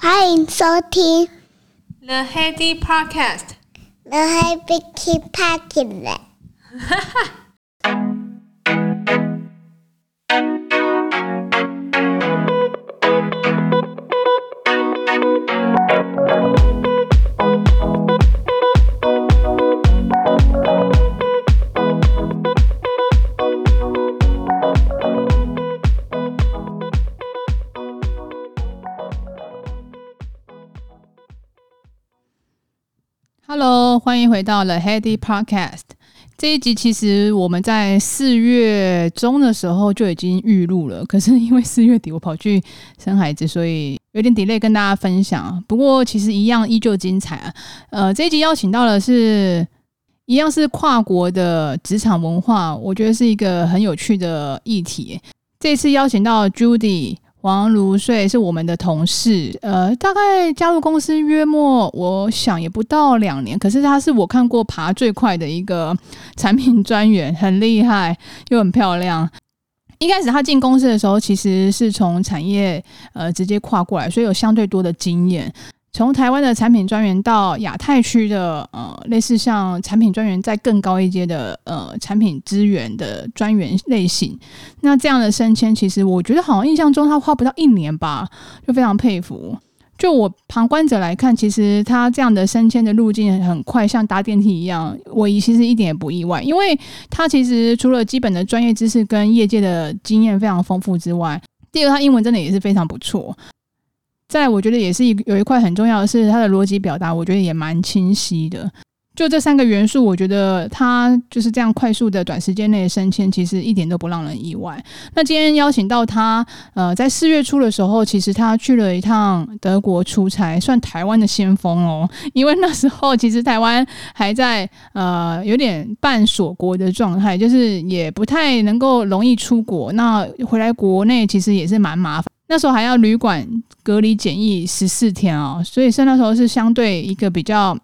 欢迎收听 The Heady Podcast。The Heady Podcast。哈哈。 欢迎回到了 Heady Podcast。这一集其实我们在四月中的时候就已经预录了，可是因为四月底我跑去生孩子，所以有点 delay 跟大家分享。不过其实一样依旧精彩啊。呃，这一集邀请到的是一样是跨国的职场文化，我觉得是一个很有趣的议题。这次邀请到 Judy。王如穗是我们的同事，呃，大概加入公司约莫，我想也不到两年。可是他是我看过爬最快的一个产品专员，很厉害又很漂亮。一开始他进公司的时候，其实是从产业呃直接跨过来，所以有相对多的经验。从台湾的产品专员到亚太区的呃，类似像产品专员再更高一阶的呃产品资源的专员类型，那这样的升迁，其实我觉得好像印象中他花不到一年吧，就非常佩服。就我旁观者来看，其实他这样的升迁的路径很快，像搭电梯一样，我其实一点也不意外，因为他其实除了基本的专业知识跟业界的经验非常丰富之外，第二他英文真的也是非常不错。再，我觉得也是一有一块很重要的是，他的逻辑表达，我觉得也蛮清晰的。就这三个元素，我觉得他就是这样快速的短时间内升迁，其实一点都不让人意外。那今天邀请到他，呃，在四月初的时候，其实他去了一趟德国出差，算台湾的先锋哦。因为那时候其实台湾还在呃有点半锁国的状态，就是也不太能够容易出国。那回来国内其实也是蛮麻烦。那时候还要旅馆隔离检疫十四天哦，所以是那时候是相对一个比较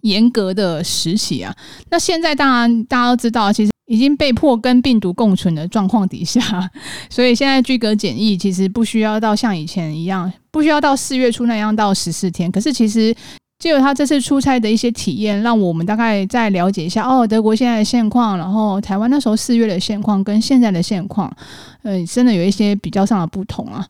严格的时期啊。那现在当然大家都知道，其实已经被迫跟病毒共存的状况底下，所以现在居隔检疫其实不需要到像以前一样，不需要到四月初那样到十四天。可是其实。借由他这次出差的一些体验，让我们大概再了解一下哦，德国现在的现况，然后台湾那时候四月的现况跟现在的现况，呃，真的有一些比较上的不同啊。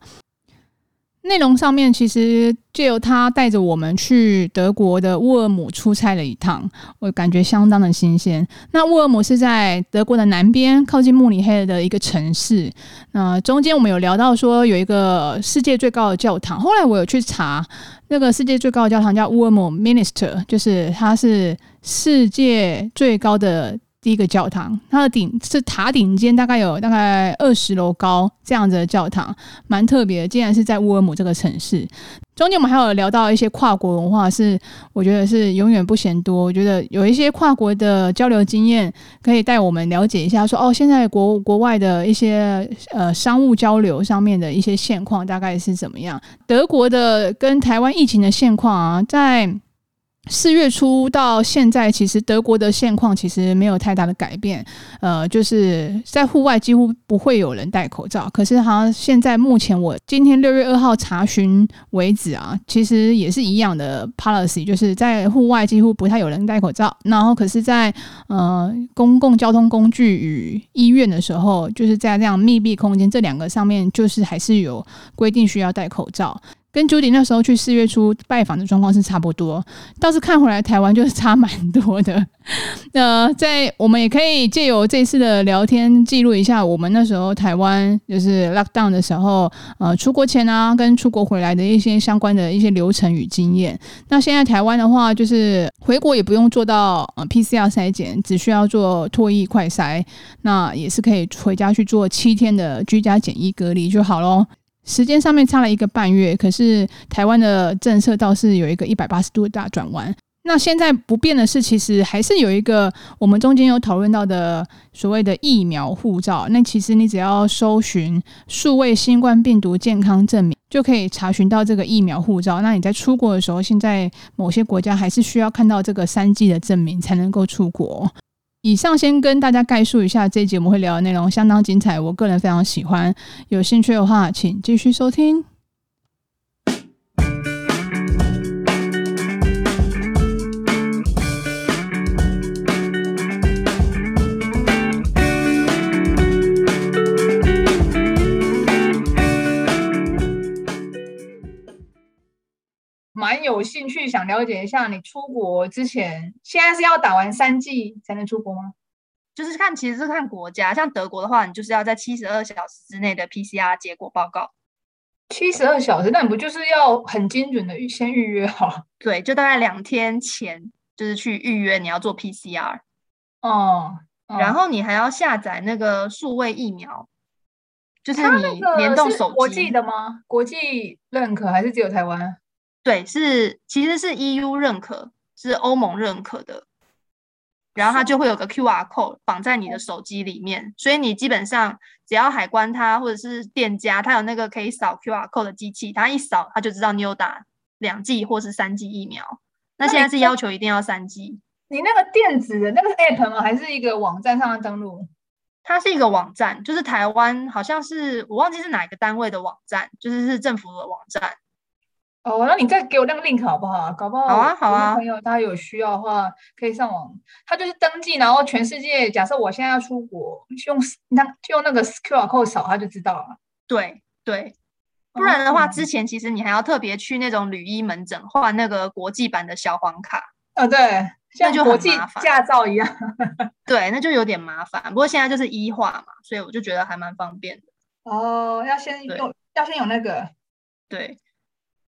内容上面其实就由他带着我们去德国的乌尔姆出差了一趟，我感觉相当的新鲜。那乌尔姆是在德国的南边，靠近慕尼黑的一个城市。那中间我们有聊到说有一个世界最高的教堂，后来我有去查，那个世界最高的教堂叫乌尔姆 Minister，就是它是世界最高的。第一个教堂，它的顶是塔顶尖，大概有大概二十楼高这样子的教堂，蛮特别的。竟然是在乌尔姆这个城市。中间我们还有聊到一些跨国文化，是我觉得是永远不嫌多。我觉得有一些跨国的交流经验，可以带我们了解一下说，说哦，现在国国外的一些呃商务交流上面的一些现况大概是怎么样？德国的跟台湾疫情的现况啊，在。四月初到现在，其实德国的现况其实没有太大的改变，呃，就是在户外几乎不会有人戴口罩。可是好像现在目前我今天六月二号查询为止啊，其实也是一样的 policy，就是在户外几乎不太有人戴口罩。然后可是在呃公共交通工具与医院的时候，就是在这样密闭空间这两个上面，就是还是有规定需要戴口罩。跟朱迪那时候去四月初拜访的状况是差不多，倒是看回来台湾就是差蛮多的。呃，在我们也可以借由这次的聊天记录一下我们那时候台湾就是 lockdown 的时候，呃，出国前啊跟出国回来的一些相关的一些流程与经验。那现在台湾的话，就是回国也不用做到呃 PCR 筛检，只需要做唾液快筛，那也是可以回家去做七天的居家检疫隔离就好喽。时间上面差了一个半月，可是台湾的政策倒是有一个一百八十度大转弯。那现在不变的是，其实还是有一个我们中间有讨论到的所谓的疫苗护照。那其实你只要搜寻数位新冠病毒健康证明，就可以查询到这个疫苗护照。那你在出国的时候，现在某些国家还是需要看到这个三 G 的证明才能够出国。以上先跟大家概述一下这节目会聊的内容，相当精彩，我个人非常喜欢。有兴趣的话，请继续收听。蛮有兴趣，想了解一下你出国之前，现在是要打完三剂才能出国吗？就是看，其实是看国家，像德国的话，你就是要在七十二小时之内的 PCR 结果报告。七十二小时，那你不就是要很精准的预先预约好？对，就大概两天前就是去预约你要做 PCR。哦，哦然后你还要下载那个数位疫苗，就是你联动手机。国际的吗？国际认可还是只有台湾？对，是其实是 EU 认可，是欧盟认可的。然后它就会有个 QR code 绑在你的手机里面，所以你基本上只要海关它或者是店家，它有那个可以扫 QR code 的机器，它一扫它就知道你有打两剂或是三剂疫苗。那现在是要求一定要三剂。你那个电子的那个是 App 吗？还是一个网站上的登录？它是一个网站，就是台湾好像是我忘记是哪一个单位的网站，就是是政府的网站。哦，那你再给我那个 link 好不好？搞不好好啊好啊，朋友他有需要的话可以上网。他就是登记，然后全世界，假设我现在要出国，用那就用那个 QR code 扫，他就知道了。对对，不然的话，之前其实你还要特别去那种旅医门诊换那个国际版的小黄卡。呃、哦，对，像国际驾照一样。对，那就有点麻烦。不过现在就是医化嘛，所以我就觉得还蛮方便的。哦，要先用，要先有那个，对。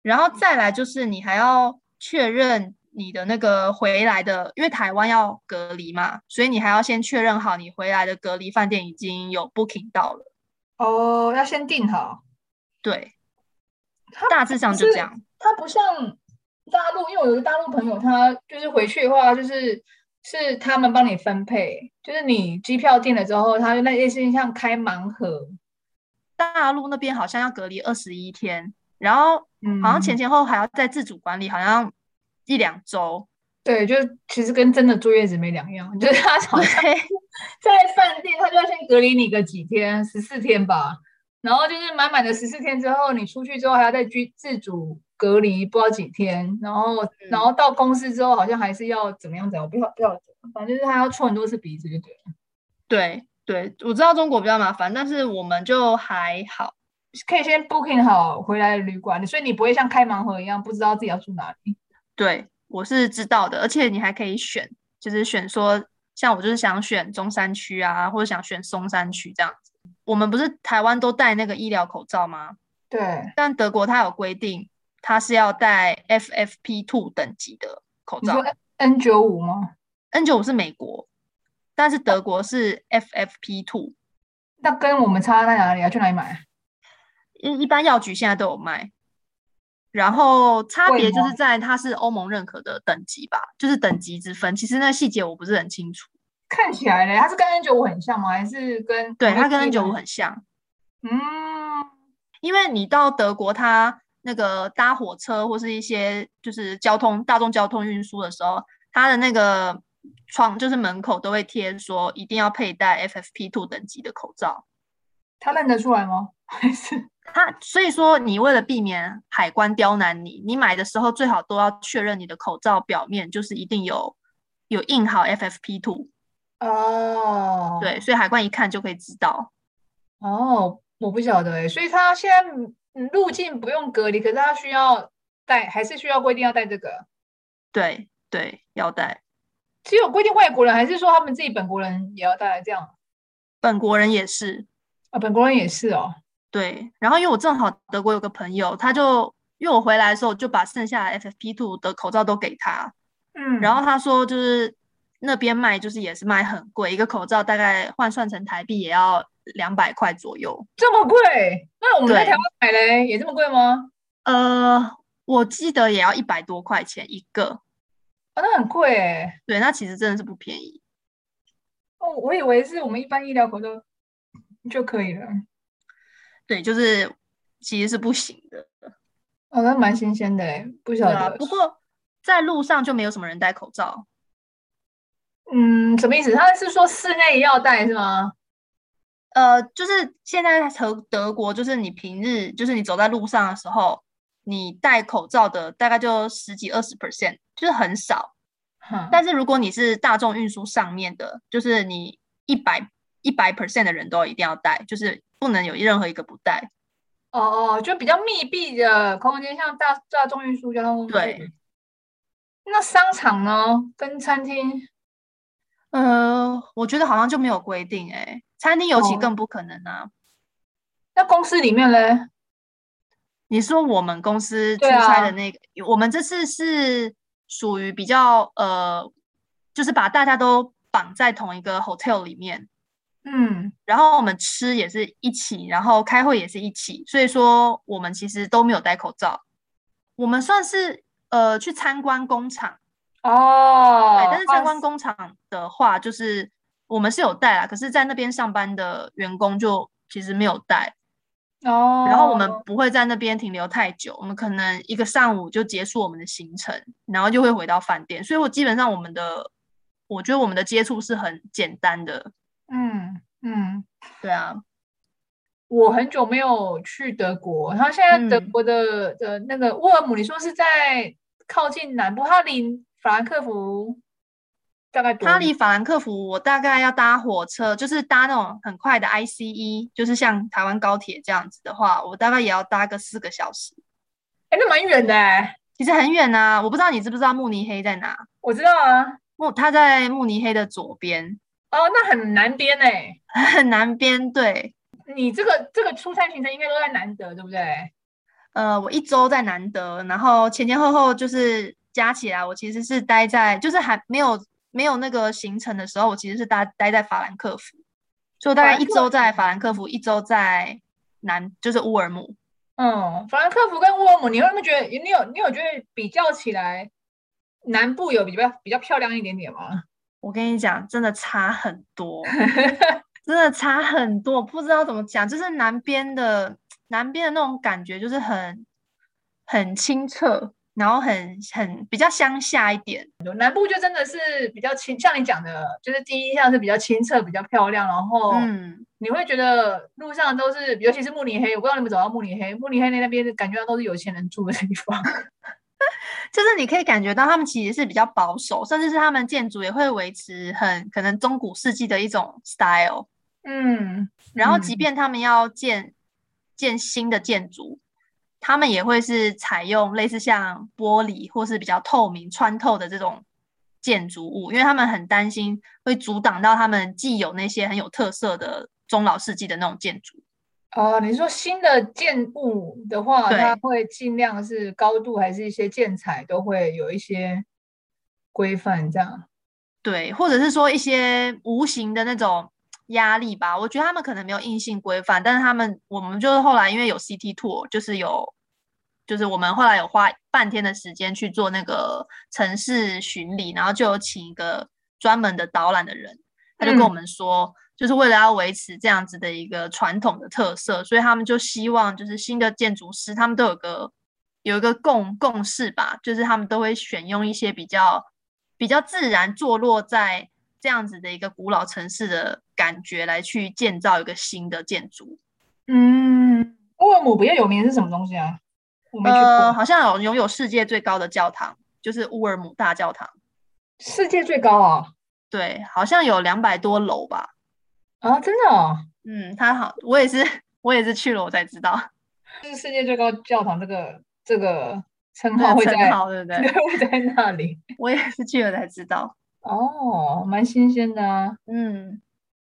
然后再来就是你还要确认你的那个回来的，因为台湾要隔离嘛，所以你还要先确认好你回来的隔离饭店已经有 booking 到了。哦，要先订好。对，大致上就这样。它不像大陆，因为我有个大陆朋友，他就是回去的话，就是是他们帮你分配，就是你机票订了之后，他就那类似像开盲盒。大陆那边好像要隔离二十一天。然后，好像前前后后还要再自主管理，好像一两周。对，就其实跟真的坐月子没两样，就是他好像 在饭店，他就要先隔离你个几天，十四天吧。然后就是满满的十四天之后，你出去之后还要再居自主隔离不知道几天。然后，嗯、然后到公司之后，好像还是要怎么样怎么样，不要不要，反正就是他要戳很多次鼻子就对了。对对，我知道中国比较麻烦，但是我们就还好。可以先 booking 好回来的旅馆，所以你不会像开盲盒一样不知道自己要住哪里。对，我是知道的，而且你还可以选，就是选说，像我就是想选中山区啊，或者想选松山区这样子。我们不是台湾都戴那个医疗口罩吗？对。但德国它有规定，它是要戴 FFP2 等级的口罩。N 九五吗？N 九五是美国，但是德国是 FFP2。那跟我们差在哪里啊？去哪里买？一一般药局现在都有卖，然后差别就是在它是欧盟认可的等级吧，就是等级之分。其实那细节我不是很清楚。看起来呢，它是跟 N 九五很像吗？还是跟？对，它跟 N 九五很像。嗯，因为你到德国，它那个搭火车或是一些就是交通大众交通运输的时候，它的那个窗就是门口都会贴说一定要佩戴 FFP two 等级的口罩。他认得出来吗？还是？他所以说，你为了避免海关刁难你，你买的时候最好都要确认你的口罩表面就是一定有有印好 FFP2 哦。对，所以海关一看就可以知道。哦，我不晓得哎，所以他现在入境不用隔离，可是他需要带，还是需要规定要带这个？对对，要带。只有规定外国人，还是说他们自己本国人也要带？这样？本国人也是啊，本国人也是哦。对，然后因为我正好德国有个朋友，他就因为我回来的时候就把剩下的 FFP2 的口罩都给他，嗯，然后他说就是那边卖就是也是卖很贵，一个口罩大概换算成台币也要两百块左右，这么贵？那我们在台湾买嘞也这么贵吗？呃，我记得也要一百多块钱一个，啊，那很贵哎，对，那其实真的是不便宜。哦，我以为是我们一般医疗口罩就可以了。对，就是其实是不行的。哦，那蛮新鲜的诶，不晓得。啊，不过在路上就没有什么人戴口罩。嗯，什么意思？他是说室内要戴是吗？呃，就是现在和德国，就是你平日就是你走在路上的时候，你戴口罩的大概就十几二十 percent，就是很少。嗯。但是如果你是大众运输上面的，就是你一百一百 percent 的人都一定要戴，就是。不能有任何一个不戴哦哦，就比较密闭的空间，像大大众运输交通。对。那商场呢？跟餐厅？呃，我觉得好像就没有规定哎、欸，餐厅尤其更不可能啊。哦、那公司里面嘞？你说我们公司出差的那个，啊、我们这次是属于比较呃，就是把大家都绑在同一个 hotel 里面，嗯，然后我们吃也是一起，然后开会也是一起，所以说我们其实都没有戴口罩。我们算是呃去参观工厂哦，对，但是参观工厂的话，就是我们是有戴啦，可是在那边上班的员工就其实没有戴。哦，然后我们不会在那边停留太久，我们可能一个上午就结束我们的行程，然后就会回到饭店。所以我基本上我们的，我觉得我们的接触是很简单的。嗯嗯，对啊，我很久没有去德国，然后现在德国的、嗯、的那个沃尔姆，你说是在靠近南部，它离法兰克福。大概它离法兰克福，我大概要搭火车，就是搭那种很快的 ICE，就是像台湾高铁这样子的话，我大概也要搭个四个小时。哎、欸，那蛮远的哎，其实很远啊。我不知道你知不知道慕尼黑在哪？我知道啊，慕它在慕尼黑的左边。哦，那很难编哎，很难编。对，你这个这个出差行程应该都在南德，对不对？呃，我一周在南德，然后前前后后就是加起来，我其实是待在，就是还没有。没有那个行程的时候，我其实是待待在法兰克福，所以我大概一周在法兰克福，一周在南，就是乌尔姆。嗯，法兰克福跟乌尔姆，你有没有觉得你有你有觉得比较起来，南部有比较比较漂亮一点点吗？我跟你讲，真的差很多，真的差很多，不知道怎么讲，就是南边的南边的那种感觉，就是很很清澈。然后很很比较乡下一点，南部就真的是比较清，像你讲的，就是第一印象是比较清澈、比较漂亮。然后，嗯，你会觉得路上都是，尤其是慕尼黑，我不知道你们走到慕尼黑，慕尼黑那边感觉到都是有钱人住的地方，就是你可以感觉到他们其实是比较保守，甚至是他们建筑也会维持很可能中古世纪的一种 style。嗯，然后即便他们要建、嗯、建新的建筑。他们也会是采用类似像玻璃或是比较透明穿透的这种建筑物，因为他们很担心会阻挡到他们既有那些很有特色的中老世纪的那种建筑。哦，你说新的建物的话，它会尽量是高度还是一些建材都会有一些规范这样？对，或者是说一些无形的那种。压力吧，我觉得他们可能没有硬性规范，但是他们我们就是后来因为有 City Tour，就是有，就是我们后来有花半天的时间去做那个城市巡礼，然后就有请一个专门的导览的人，他就跟我们说，嗯、就是为了要维持这样子的一个传统的特色，所以他们就希望就是新的建筑师他们都有个有一个共共识吧，就是他们都会选用一些比较比较自然坐落在。这样子的一个古老城市的感觉来去建造一个新的建筑。嗯，乌尔姆比较有名是什么东西啊？我没去过。呃，好像有拥有世界最高的教堂，就是乌尔姆大教堂。世界最高啊？对，好像有两百多楼吧。啊，真的哦？嗯，他好，我也是，我也是去了，我才知道，就是世界最高教堂这个这个称号会在，称号对不 对？会在那里。我也是去了才知道。哦，蛮新鲜的啊。嗯，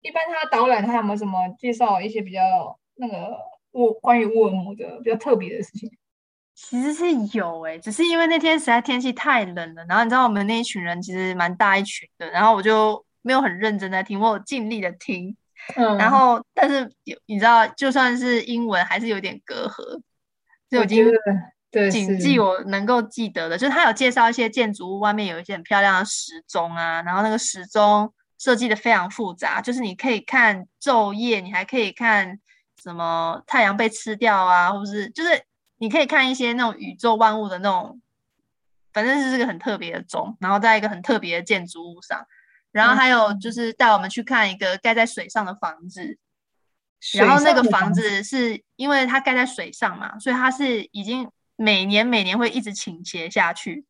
一般他导览他有没有什么介绍一些比较那个沃关于沃尔姆的比较特别的事情？其实是有诶、欸，只是因为那天实在天气太冷了，然后你知道我们那一群人其实蛮大一群的，然后我就没有很认真在听，我有尽力的听，嗯，然后但是有你知道，就算是英文还是有点隔阂，就已经。对，谨记我能够记得的，就是他有介绍一些建筑物外面有一些很漂亮的时钟啊，然后那个时钟设计的非常复杂，就是你可以看昼夜，你还可以看什么太阳被吃掉啊，或是就是你可以看一些那种宇宙万物的那种，反正是这个很特别的钟，然后在一个很特别的建筑物上，然后还有就是带我们去看一个盖在水上的房子，然后那个房子是因为它盖在水上嘛，所以它是已经。每年每年会一直倾斜下去，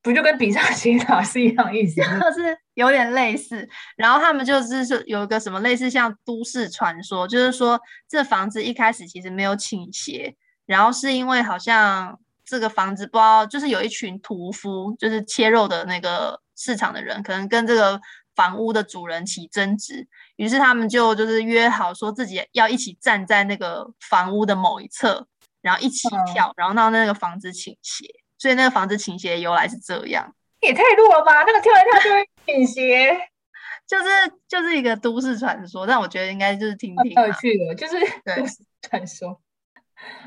不就跟比萨斜塔是一样意思？就 是有点类似。然后他们就是说有一个什么类似像都市传说，就是说这房子一开始其实没有倾斜，然后是因为好像这个房子不知道，就是有一群屠夫，就是切肉的那个市场的人，可能跟这个房屋的主人起争执，于是他们就就是约好说自己要一起站在那个房屋的某一侧。然后一起跳，嗯、然后让那个房子倾斜，所以那个房子倾斜的由来是这样。也太弱了吧！那个跳来跳去会倾斜，就是就是一个都市传说。但我觉得应该就是听听，蛮有趣的，就是都市传说，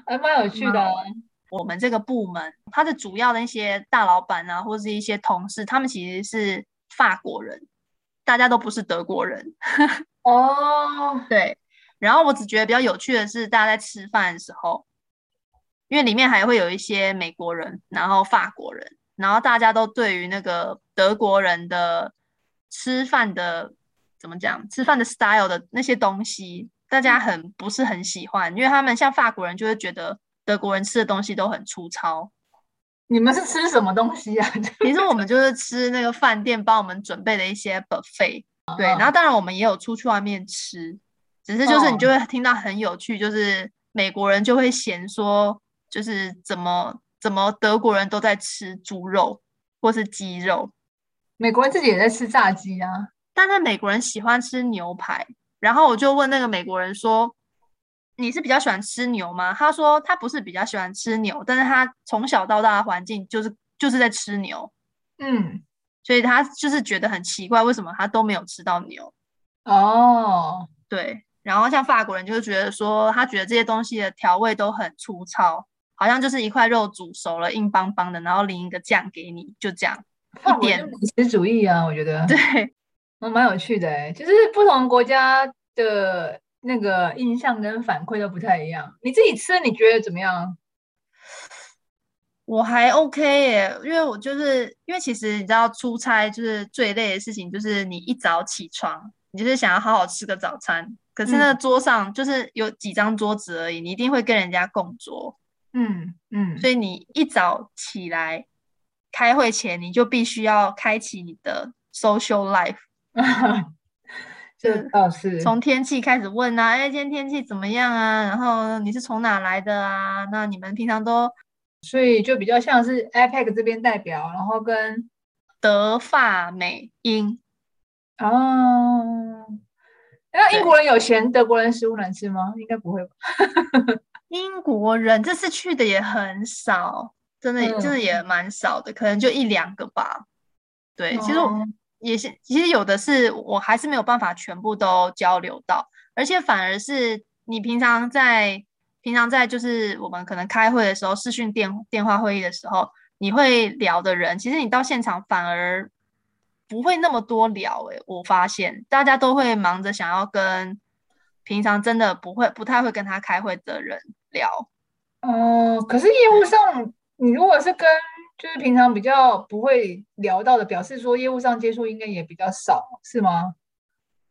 还蛮有趣的、啊。我们这个部门，它的主要的一些大老板啊，或是一些同事，他们其实是法国人，大家都不是德国人。哦，对。然后我只觉得比较有趣的是，大家在吃饭的时候。因为里面还会有一些美国人，然后法国人，然后大家都对于那个德国人的吃饭的怎么讲，吃饭的 style 的那些东西，大家很不是很喜欢，因为他们像法国人就会觉得德国人吃的东西都很粗糙。你们是吃什么东西啊？其实我们就是吃那个饭店帮我们准备的一些 buffet，对，然后当然我们也有出去外面吃，只是就是你就会听到很有趣，就是美国人就会嫌说。就是怎么怎么德国人都在吃猪肉或是鸡肉，美国人自己也在吃炸鸡啊，但是美国人喜欢吃牛排。然后我就问那个美国人说：“你是比较喜欢吃牛吗？”他说他不是比较喜欢吃牛，但是他从小到大的环境就是就是在吃牛，嗯，所以他就是觉得很奇怪，为什么他都没有吃到牛？哦，对。然后像法国人就觉得说，他觉得这些东西的调味都很粗糙。好像就是一块肉煮熟了，硬邦邦的，然后淋一个酱给你，就这样。一点美食主义啊，我觉得。对，嗯，蛮有趣的哎，就是不同国家的那个印象跟反馈都不太一样。你自己吃，你觉得怎么样？我还 OK 耶，因为我就是因为其实你知道出差就是最累的事情，就是你一早起床，你就是想要好好吃个早餐，可是那桌上就是有几张桌子而已，嗯、你一定会跟人家共桌。嗯嗯，所以你一早起来开会前，你就必须要开启你的 social life。这倒是从天气开始问啊，哎，今天天气怎么样啊？然后你是从哪来的啊？那你们平常都，所以就比较像是 APEC 这边代表，然后跟德法美英哦。那英国人有嫌德国人食物难吃吗？应该不会吧。英国人这次去的也很少，真的，真的也蛮少的，嗯、可能就一两个吧。对，其实我也是，其实有的是我还是没有办法全部都交流到，而且反而是你平常在平常在就是我们可能开会的时候，视讯电电话会议的时候，你会聊的人，其实你到现场反而不会那么多聊。诶，我发现大家都会忙着想要跟。平常真的不会，不太会跟他开会的人聊。哦、可是业务上，你如果是跟就是平常比较不会聊到的，表示说业务上接触应该也比较少，是吗？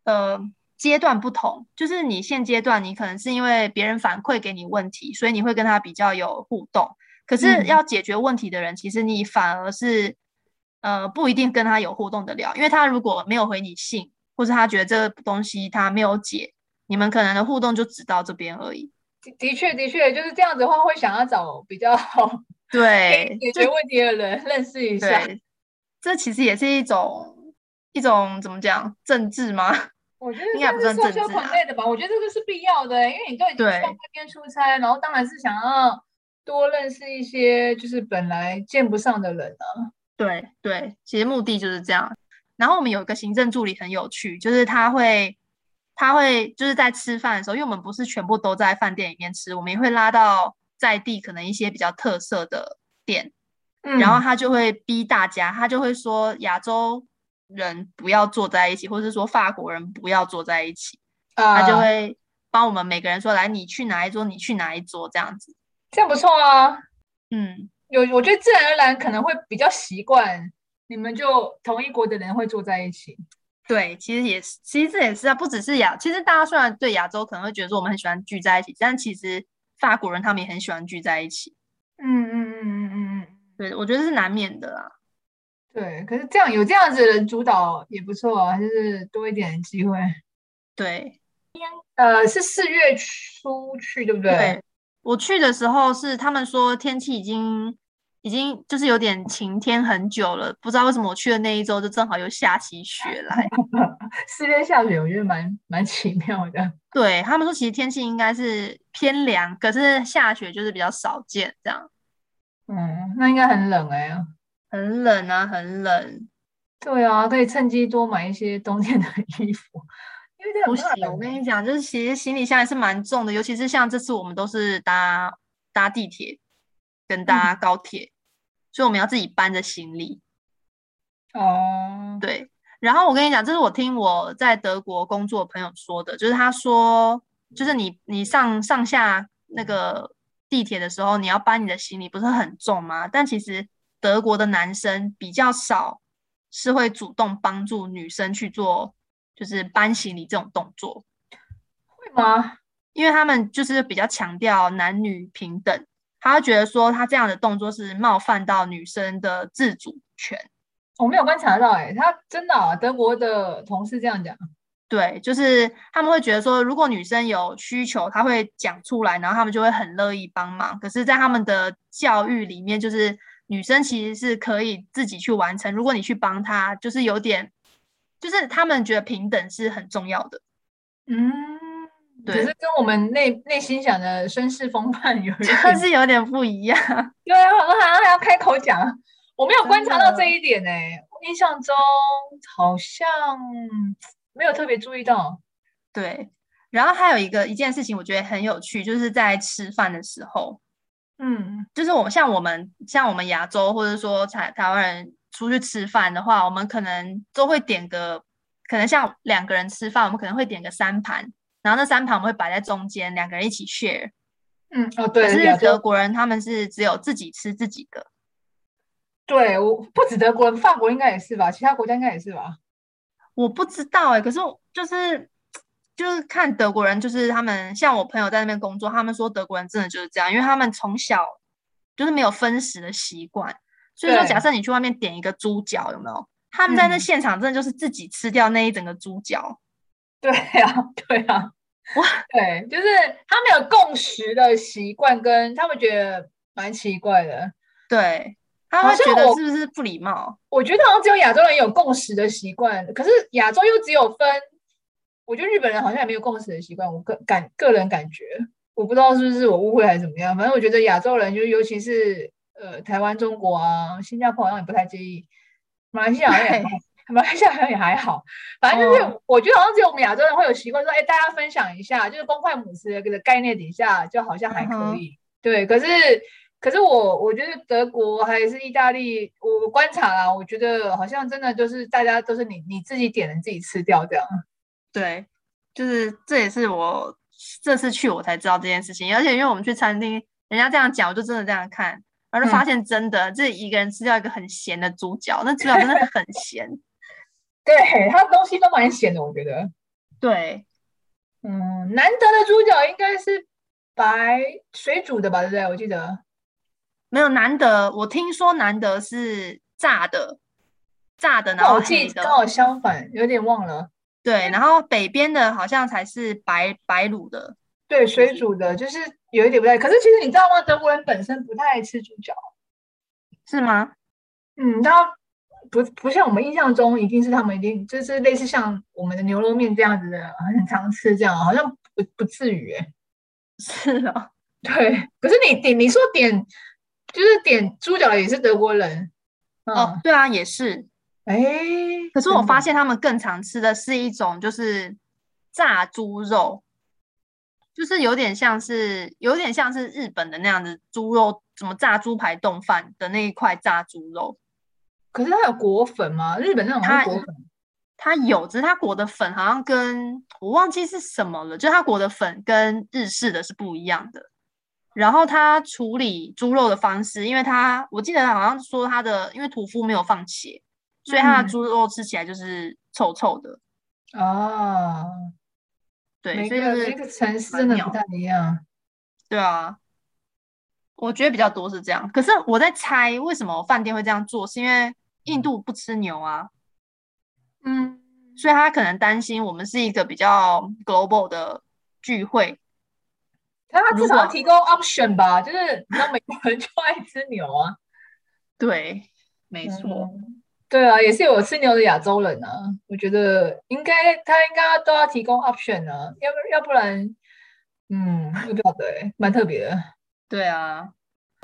呃，阶段不同，就是你现阶段你可能是因为别人反馈给你问题，所以你会跟他比较有互动。可是要解决问题的人，嗯、其实你反而是呃不一定跟他有互动的聊，因为他如果没有回你信，或是他觉得这个东西他没有解。你们可能的互动就只到这边而已。的确，的确就是这样子的话，会想要找比较好对解决问题的人认识一下。这其实也是一种一种怎么讲政治吗？我觉得应该不算政治类的吧。我觉得这个是必要的，因为你都已经在那边出差，然后当然是想要多认识一些就是本来见不上的人啊。对对，其实目的就是这样。然后我们有一个行政助理很有趣，就是他会。他会就是在吃饭的时候，因为我们不是全部都在饭店里面吃，我们也会拉到在地可能一些比较特色的店，嗯，然后他就会逼大家，他就会说亚洲人不要坐在一起，或者是说法国人不要坐在一起，啊，他就会帮我们每个人说，来，你去哪一桌，你去哪一桌，这样子，这样不错啊，嗯，有我觉得自然而然可能会比较习惯，你们就同一国的人会坐在一起。对，其实也是，其实这也是啊，不只是亚，其实大家虽然对亚洲可能会觉得说我们很喜欢聚在一起，但其实法国人他们也很喜欢聚在一起。嗯嗯嗯嗯嗯嗯，对，我觉得是难免的啦。对，可是这样有这样子的人主导也不错啊，就是多一点机会。对，呃，是四月初去，对不对？对，我去的时候是他们说天气已经已经就是有点晴天很久了，不知道为什么我去的那一周就正好又下起雪来。四月下雪，我觉得蛮蛮奇妙的。对，他们说，其实天气应该是偏凉，可是下雪就是比较少见这样。嗯，那应该很冷哎、欸，很冷啊，很冷。对啊，可以趁机多买一些冬天的衣服，因为不行，我跟你讲，就是其实行李箱还是蛮重的，尤其是像这次我们都是搭搭地铁跟搭高铁，嗯、所以我们要自己搬着行李。哦，对。然后我跟你讲，这是我听我在德国工作的朋友说的，就是他说，就是你你上上下那个。地铁的时候，你要搬你的行李不是很重吗？但其实德国的男生比较少是会主动帮助女生去做，就是搬行李这种动作，会吗？因为他们就是比较强调男女平等，他会觉得说他这样的动作是冒犯到女生的自主权。我没有观察到、欸，哎，他真的、啊、德国的同事这样讲。对，就是他们会觉得说，如果女生有需求，他会讲出来，然后他们就会很乐意帮忙。可是，在他们的教育里面，就是女生其实是可以自己去完成。如果你去帮她，就是有点，就是他们觉得平等是很重要的。嗯，对。可是跟我们内内心想的绅士风范有一点，就是有点不一样。对啊，好像还要开口讲，我没有观察到这一点呢、欸。印象中好像。没有特别注意到，对。然后还有一个一件事情，我觉得很有趣，就是在吃饭的时候，嗯，就是我们像我们像我们亚洲或者说台台湾人出去吃饭的话，我们可能都会点个，可能像两个人吃饭，我们可能会点个三盘，然后那三盘我们会摆在中间，两个人一起 share。嗯，哦，对。可是德国人他们是只有自己吃自己的。对，我不止德国人，法国应该也是吧，其他国家应该也是吧。我不知道哎、欸，可是就是就是看德国人，就是他们像我朋友在那边工作，他们说德国人真的就是这样，因为他们从小就是没有分食的习惯，所以说假设你去外面点一个猪脚，有没有？他们在那现场真的就是自己吃掉那一整个猪脚。对呀，对呀，哇，对，就是他们有共识的习惯，跟他们觉得蛮奇怪的，对。他会觉得是不是不礼貌？我觉得好像只有亚洲人有共识的习惯，可是亚洲又只有分。我觉得日本人好像也没有共识的习惯。我个感个人感觉，我不知道是不是我误会还是怎么样。反正我觉得亚洲人，就尤其是呃台湾、中国啊、新加坡好像也不太介意，马来西亚好像也马来西亚好像也还好。反正就是我觉得好像只有我们亚洲人会有习惯说，哎，大家分享一下，就是公筷母匙的概念底下，就好像还可以。对，可是。可是我我觉得德国还是意大利，我观察啊，我觉得好像真的就是大家都是你你自己点的，自己吃掉这样。对，就是这也是我这次去我才知道这件事情，而且因为我们去餐厅，人家这样讲，我就真的这样看，然后就发现真的，自己、嗯、一个人吃掉一个很咸的猪脚，那猪脚真的很咸。对，它的东西都蛮咸的，我觉得。对，嗯，难得的猪脚应该是白水煮的吧，对不对？我记得。没有难得，我听说难得是炸的，炸的，然后黑的。刚好相反，有点忘了。对，然后北边的好像才是白白卤的，对，水煮的，就是有一点不太。可是其实你知道吗？德国人本身不太爱吃猪脚，是吗？嗯，他不不像我们印象中，一定是他们一定就是类似像我们的牛肉面这样子的，很常吃这样，好像不不至于哎。是啊，对。可是你点，你说点。就是点猪脚也是德国人，嗯、哦，对啊，也是。哎，可是我发现他们更常吃的是一种，就是炸猪肉，就是有点像是有点像是日本的那样子猪肉，什么炸猪排冻饭的那一块炸猪肉。可是它有裹粉吗？日本那种它裹粉，它有，只是它裹的粉好像跟我忘记是什么了，就是它裹的粉跟日式的是不一样的。然后它处理猪肉的方式，因为它我记得好像说它的，因为屠夫没有放血，所以它的猪肉吃起来就是臭臭的。哦，对，所以就是每个城市真的不太一样。对啊，我觉得比较多是这样。可是我在猜，为什么饭店会这样做？是因为印度不吃牛啊，嗯，所以他可能担心我们是一个比较 global 的聚会。但他至少要提供 option 吧，就是你知道美国人就爱吃牛啊。对，没错。嗯对啊，也是有吃牛的亚洲人啊。我觉得应该他应该都要提供 option 啊，要不要不然，嗯，我不晓得，蛮特别的。对啊，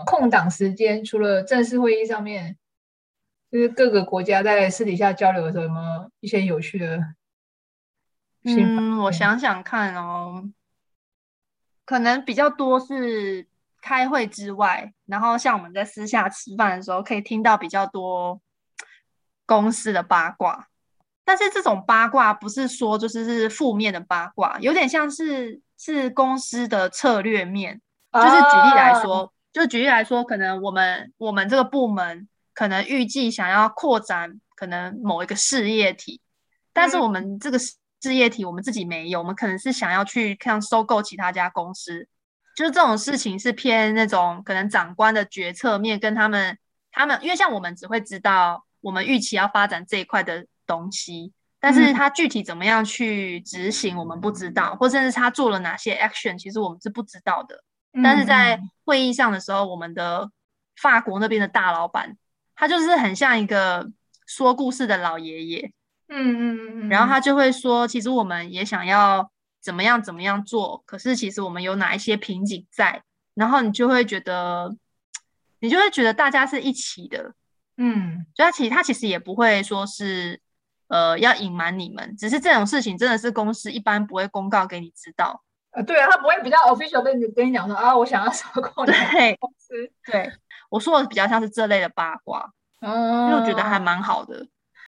空档时间除了正式会议上面，就是各个国家在私底下交流的时候，有没有一些有趣的？嗯，我想想看哦，可能比较多是开会之外，然后像我们在私下吃饭的时候，可以听到比较多。公司的八卦，但是这种八卦不是说就是是负面的八卦，有点像是是公司的策略面。就是举例来说，啊、就举例来说，可能我们我们这个部门可能预计想要扩展可能某一个事业体，但是我们这个事业体我们自己没有，我们可能是想要去看收购其他家公司，就是这种事情是偏那种可能长官的决策面跟他们他们，因为像我们只会知道。我们预期要发展这一块的东西，但是他具体怎么样去执行，我们不知道，或甚至他做了哪些 action，其实我们是不知道的。但是在会议上的时候，我们的法国那边的大老板，他就是很像一个说故事的老爷爷，嗯嗯嗯，然后他就会说，其实我们也想要怎么样怎么样做，可是其实我们有哪一些瓶颈在，然后你就会觉得，你就会觉得大家是一起的。嗯，所以他其实他其实也不会说是，呃，要隐瞒你们，只是这种事情真的是公司一般不会公告给你知道。呃，对啊，他不会比较 official 跟你跟你讲说啊，我想要 收购你的公司。对，我说的比较像是这类的八卦，嗯，因为我觉得还蛮好的。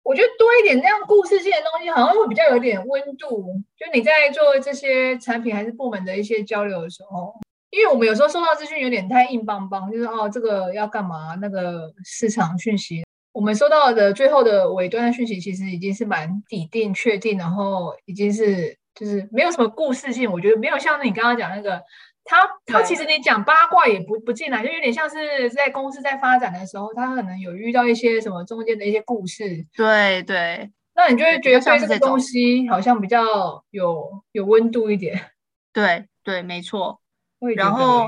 我觉得多一点这样故事性的东西，好像会比较有点温度。就你在做这些产品还是部门的一些交流的时候。因为我们有时候收到资讯有点太硬邦邦，就是哦，这个要干嘛？那个市场讯息，我们收到的最后的尾端的讯息，其实已经是蛮底定、确定，然后已经是就是没有什么故事性。我觉得没有像你刚刚讲那个，他他其实你讲八卦也不不进来，就有点像是在公司在发展的时候，他可能有遇到一些什么中间的一些故事。对对，那你就会觉得对这个东西好像比较有有温度一点。对对，没错。然后，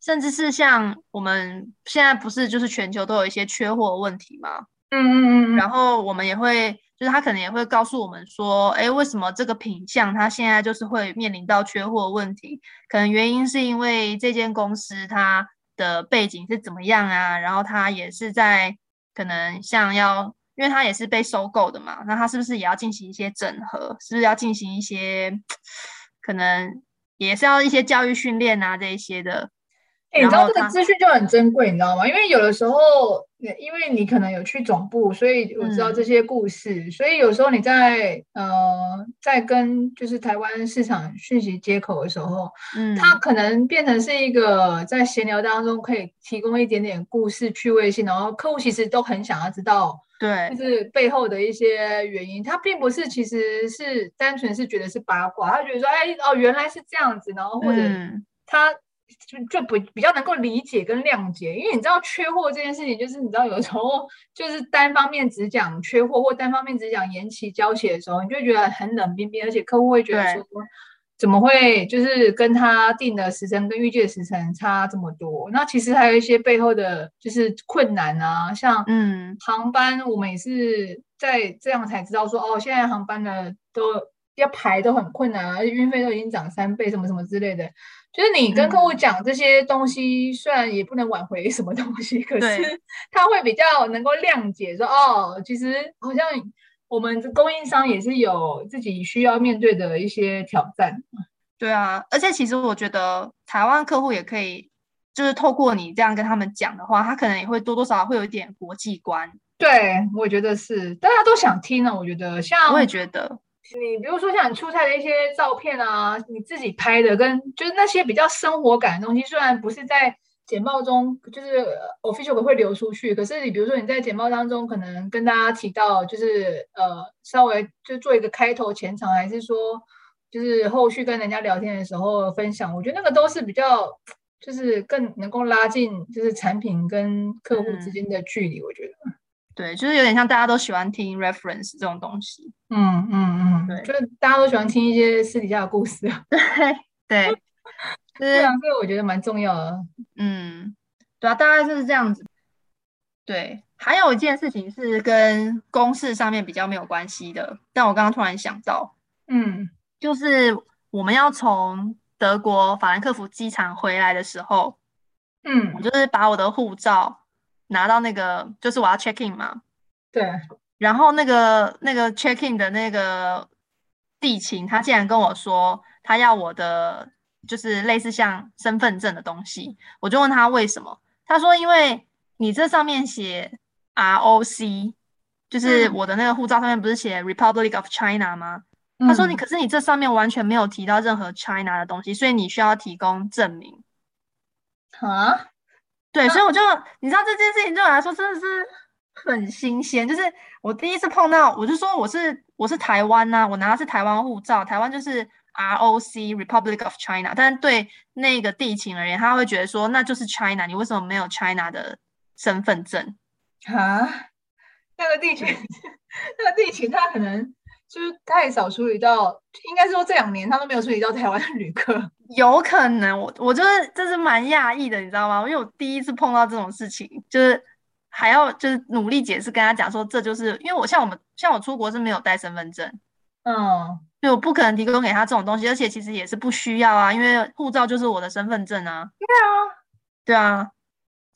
甚至是像我们现在不是就是全球都有一些缺货问题吗？嗯嗯嗯。然后我们也会，就是他可能也会告诉我们说，哎，为什么这个品相它现在就是会面临到缺货问题？可能原因是因为这间公司它的背景是怎么样啊？然后它也是在可能像要，因为它也是被收购的嘛，那它是不是也要进行一些整合？是不是要进行一些 可能？也是要一些教育训练啊，这一些的。欸、你知道这个资讯就很珍贵，你知道吗？因为有的时候，因为你可能有去总部，所以我知道这些故事。嗯、所以有时候你在呃，在跟就是台湾市场讯息接口的时候，嗯，它可能变成是一个在闲聊当中可以提供一点点故事趣味性，然后客户其实都很想要知道。对，就是背后的一些原因，他并不是其实是单纯是觉得是八卦，他觉得说，哎哦，原来是这样子，然后或者他就就不比较能够理解跟谅解，因为你知道缺货这件事情，就是你知道有时候就是单方面只讲缺货，或单方面只讲延期交期的时候，你就觉得很冷冰冰，而且客户会觉得说。怎么会就是跟他定的时辰跟预计的时辰差这么多？那其实还有一些背后的就是困难啊，像嗯航班，我们也是在这样才知道说哦，现在航班的都要排都很困难啊，而且运费都已经涨三倍，什么什么之类的。就是你跟客户讲这些东西，虽然也不能挽回什么东西，可是 他会比较能够谅解说哦，其实好像。我们的供应商也是有自己需要面对的一些挑战。对啊，而且其实我觉得台湾客户也可以，就是透过你这样跟他们讲的话，他可能也会多多少少会有一点国际观。对，我觉得是，大家都想听呢。我觉得像我也觉得，你比如说像你出差的一些照片啊，你自己拍的，跟就是那些比较生活感的东西，虽然不是在。简报中就是 official 会流出去，可是你比如说你在简报当中可能跟大家提到，就是呃稍微就做一个开头前场，还是说就是后续跟人家聊天的时候分享，我觉得那个都是比较就是更能够拉近就是产品跟客户之间的距离，嗯、我觉得。对，就是有点像大家都喜欢听 reference 这种东西。嗯嗯嗯，对，就是大家都喜欢听一些私底下的故事。对 对，对 啊，这个我觉得蛮重要的。嗯，对啊，大概就是这样子。对，还有一件事情是跟公事上面比较没有关系的，但我刚刚突然想到，嗯，就是我们要从德国法兰克福机场回来的时候，嗯，我就是把我的护照拿到那个，就是我要 check in 嘛，对，然后那个那个 check in 的那个地勤，他竟然跟我说他要我的就是类似像身份证的东西，我就问他为什么，他说因为。你这上面写 ROC，就是我的那个护照上面不是写 Republic of China 吗？嗯、他说你可是你这上面完全没有提到任何 China 的东西，所以你需要提供证明。啊？对，所以我就你知道这件事情对我来说真的是很新鲜，就是我第一次碰到，我就说我是我是台湾呐、我拿的是台湾护照，台湾就是。ROC Republic of China，但是对那个地勤而言，他会觉得说那就是 China，你为什么没有 China 的身份证？啊？那个地勤，那个地勤他可能就是太少处理到，应该说这两年他都没有处理到台湾的旅客，有可能。我我就是这是蛮讶异的，你知道吗？因为我第一次碰到这种事情，就是还要就是努力解释跟他讲说，这就是因为我像我们像我出国是没有带身份证，嗯。就我不可能提供给他这种东西，而且其实也是不需要啊，因为护照就是我的身份证啊。对啊，对啊，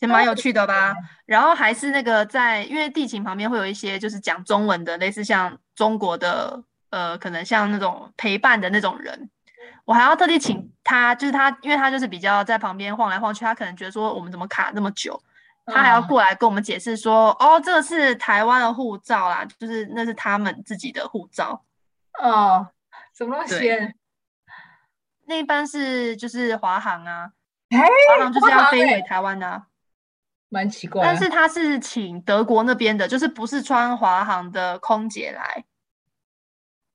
也蛮有趣的吧？然后还是那个在，因为地勤旁边会有一些就是讲中文的，类似像中国的，呃，可能像那种陪伴的那种人，我还要特地请他，就是他，因为他就是比较在旁边晃来晃去，他可能觉得说我们怎么卡那么久，他还要过来跟我们解释说，哦，这个是台湾的护照啦，就是那是他们自己的护照。哦，什么东西？那一般是就是华航啊，欸、华航就是要飞回台湾的、啊，蛮奇怪。但是他是请德国那边的，就是不是穿华航的空姐来。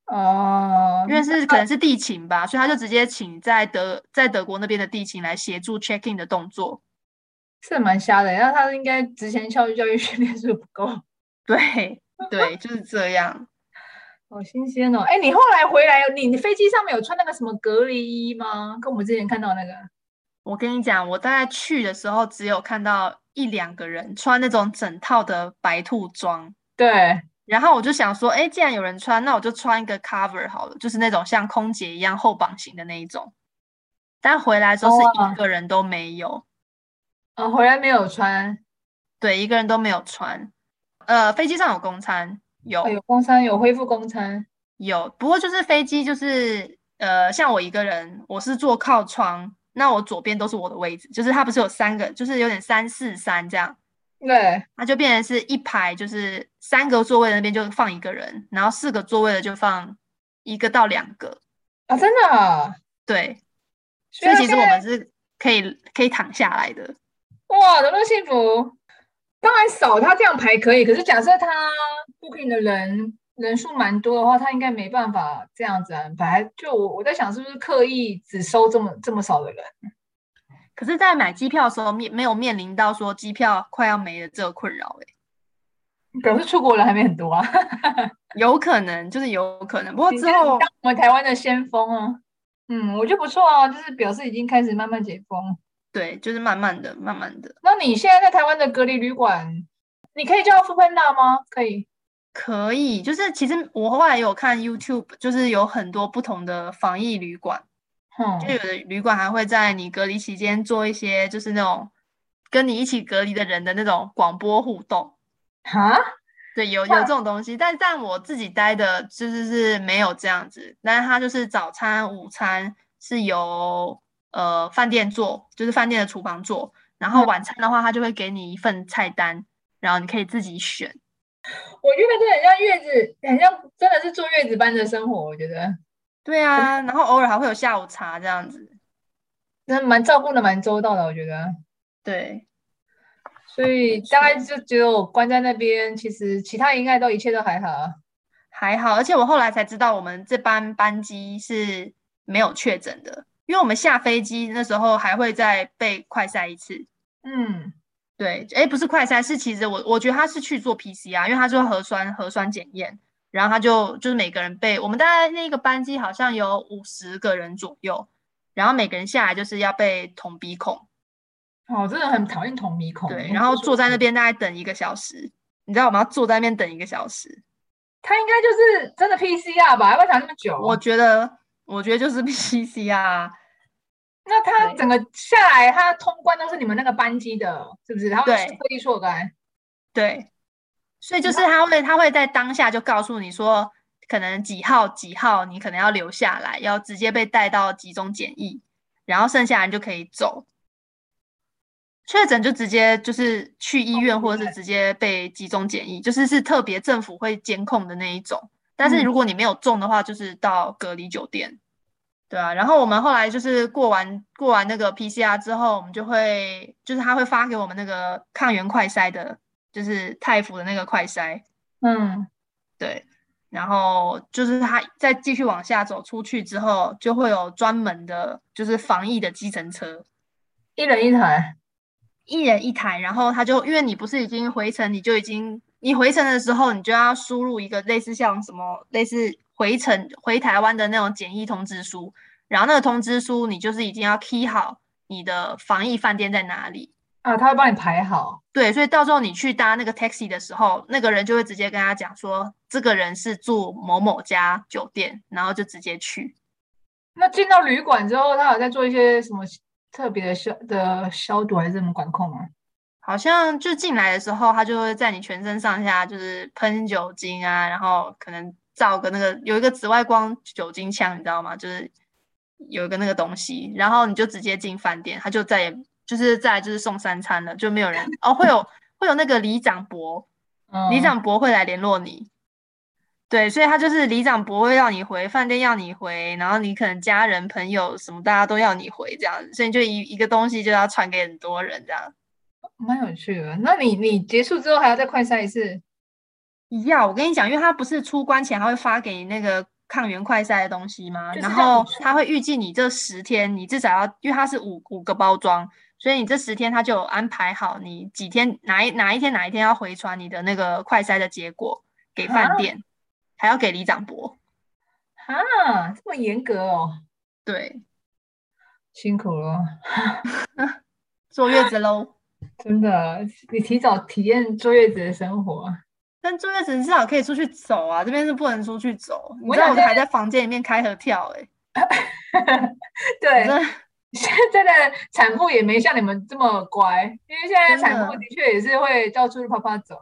哦，因为是可能是地勤吧，所以他就直接请在德在德国那边的地勤来协助 check in 的动作，是蛮瞎的。然后他应该之前教育教育训练是不够。对对，就是这样。好新鲜哦！哎，你后来回来，你你飞机上面有穿那个什么隔离衣吗？跟我们之前看到那个。我跟你讲，我大概去的时候只有看到一两个人穿那种整套的白兔装。对。然后我就想说，哎，既然有人穿，那我就穿一个 cover 好了，就是那种像空姐一样后绑型的那一种。但回来之后是一个人都没有。哦，哦，回来没有穿。对，一个人都没有穿。呃，飞机上有公餐。有、哦、有公餐，有恢复公餐，有。不过就是飞机，就是呃，像我一个人，我是坐靠窗，那我左边都是我的位置，就是它不是有三个，就是有点三四三这样。对，那就变成是一排，就是三个座位的那边就放一个人，然后四个座位的就放一个到两个。啊，真的啊？对。所以其实我们是可以可以躺下来的。哇，多么幸福！当然少，他这样排可以，可是假设他 booking 的人人数蛮多的话，他应该没办法这样子安排。就我我在想，是不是刻意只收这么这么少的人？可是，在买机票的时候面没有面临到说机票快要没了这个困扰哎、欸，表示出国人还没很多啊，有可能就是有可能。不过之后当我们台湾的先锋啊，嗯，我觉得不错啊，就是表示已经开始慢慢解封。对，就是慢慢的、慢慢的。那你现在在台湾的隔离旅馆，你可以叫 foodpanda 吗？可以，可以。就是其实我后来有看 YouTube，就是有很多不同的防疫旅馆，嗯，就有的旅馆还会在你隔离期间做一些，就是那种跟你一起隔离的人的那种广播互动。哈？对，有有这种东西，但但我自己待的就是是没有这样子，但是它就是早餐、午餐是由。呃，饭店做就是饭店的厨房做，然后晚餐的话，他就会给你一份菜单，然后你可以自己选。我觉得这很像月子，很像真的是坐月子般的生活。我觉得，对啊，然后偶尔还会有下午茶这样子，那蛮照顾的蛮周到的。我觉得，对，所以大概就只有我关在那边，其实其他应该都一切都还好，还好。而且我后来才知道，我们这班班机是没有确诊的。因为我们下飞机那时候还会再被快筛一次，嗯，对，哎，不是快筛，是其实我我觉得他是去做 PCR，因为他做核酸核酸检验，然后他就就是每个人被我们大概那个班机好像有五十个人左右，然后每个人下来就是要被捅鼻孔。哦，真的很讨厌捅鼻孔。对，然后坐在那边大概等一个小时，你知道我们要坐在那边等一个小时。他应该就是真的 PCR 吧？要不要讲那么久？我觉得，我觉得就是 PCR。那他整个下来，他通关都是你们那个班机的，是不是？他会特地说该。对，所以就是他会，他会在当下就告诉你说，可能几号几号，你可能要留下来，要直接被带到集中检疫，然后剩下人就可以走。确诊就直接就是去医院，或者是直接被集中检疫，就是是特别政府会监控的那一种。但是如果你没有中的话，就是到隔离酒店，对啊。然后我们后来就是过完过完那个 PCR 之后，我们就会就是他会发给我们那个抗原快筛的，就是泰服的那个快筛，嗯，对。然后就是他再继续往下走出去之后，就会有专门的，就是防疫的计程车，一人一台。一人一台，然后他就因为你不是已经回程，你就已经你回程的时候，你就要输入一个类似像什么类似回程回台湾的那种检疫通知书，然后那个通知书你就是已经要 key 好你的防疫饭店在哪里啊，他会帮你排好。对，所以到时候你去搭那个 taxi 的时候，那个人就会直接跟他讲说，这个人是住某某家酒店，然后就直接去。那进到旅馆之后，他有在做一些什么？特别的消的消毒还是什么管控吗？好像就进来的时候，他就会在你全身上下就是喷酒精啊，然后可能照个那个有一个紫外光酒精枪，你知道吗？就是有一个那个东西，然后你就直接进饭店，他就再也就是再就是送三餐了，就没有人哦，会有会有那个里长伯，里长伯会来联络你。对，所以他就是里长不会要你回饭店，要你回，然后你可能家人朋友什么，大家都要你回这样，所以就一一个东西就要传给很多人这样，蛮有趣的。那你你结束之后还要再快筛一次？要，我跟你讲，因为他不是出关前他会发给你那个抗原快筛的东西吗？然后他会预计你这十天，你至少要，因为它是五五个包装，所以你这十天他就有安排好你几天哪一哪一天哪一天要回传你的那个快筛的结果给饭店。还要给李长伯，啊，这么严格哦？对，辛苦了，坐月子喽。真的，你提早体验坐月子的生活。但坐月子至少可以出去走啊，这边是不能出去走。我知道我还在房间里面开合跳哎、欸。对，现在的产妇也没像你们这么乖，因为现在产妇的确也是会到处跑跑走。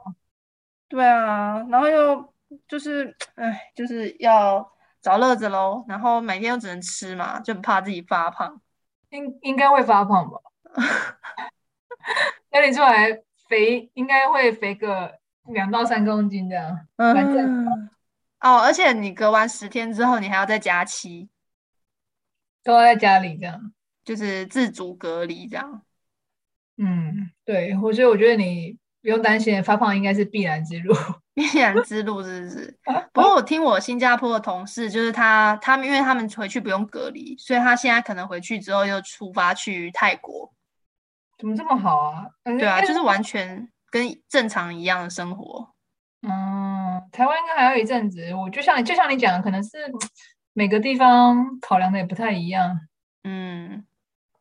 对啊，然后又。就是，哎，就是要找乐子喽。然后每天又只能吃嘛，就很怕自己发胖。应应该会发胖吧？那你出来肥，应该会肥个两到三公斤这样。嗯。哦，而且你隔完十天之后，你还要再加七，都要在家里这样，就是自主隔离这样。嗯，对，我所以我觉得你不用担心发胖，应该是必然之路。必然之路是不是？不过我听我新加坡的同事，就是他他们，因为他们回去不用隔离，所以他现在可能回去之后又出发去泰国。怎么这么好啊？对啊，就是完全跟正常一样的生活。嗯，台湾应该还有一阵子。我就像你就像你讲的，可能是每个地方考量的也不太一样。嗯，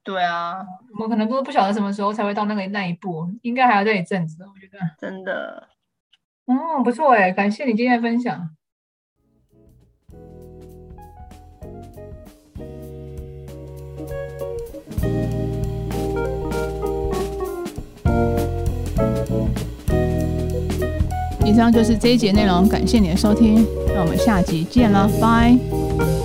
对啊，我们可能都不晓得什么时候才会到那个那一步，应该还要再一阵子。我觉得真的。嗯，不错哎，感谢你今天的分享。以上就是这一节内容，感谢你的收听，那我们下集见了，拜。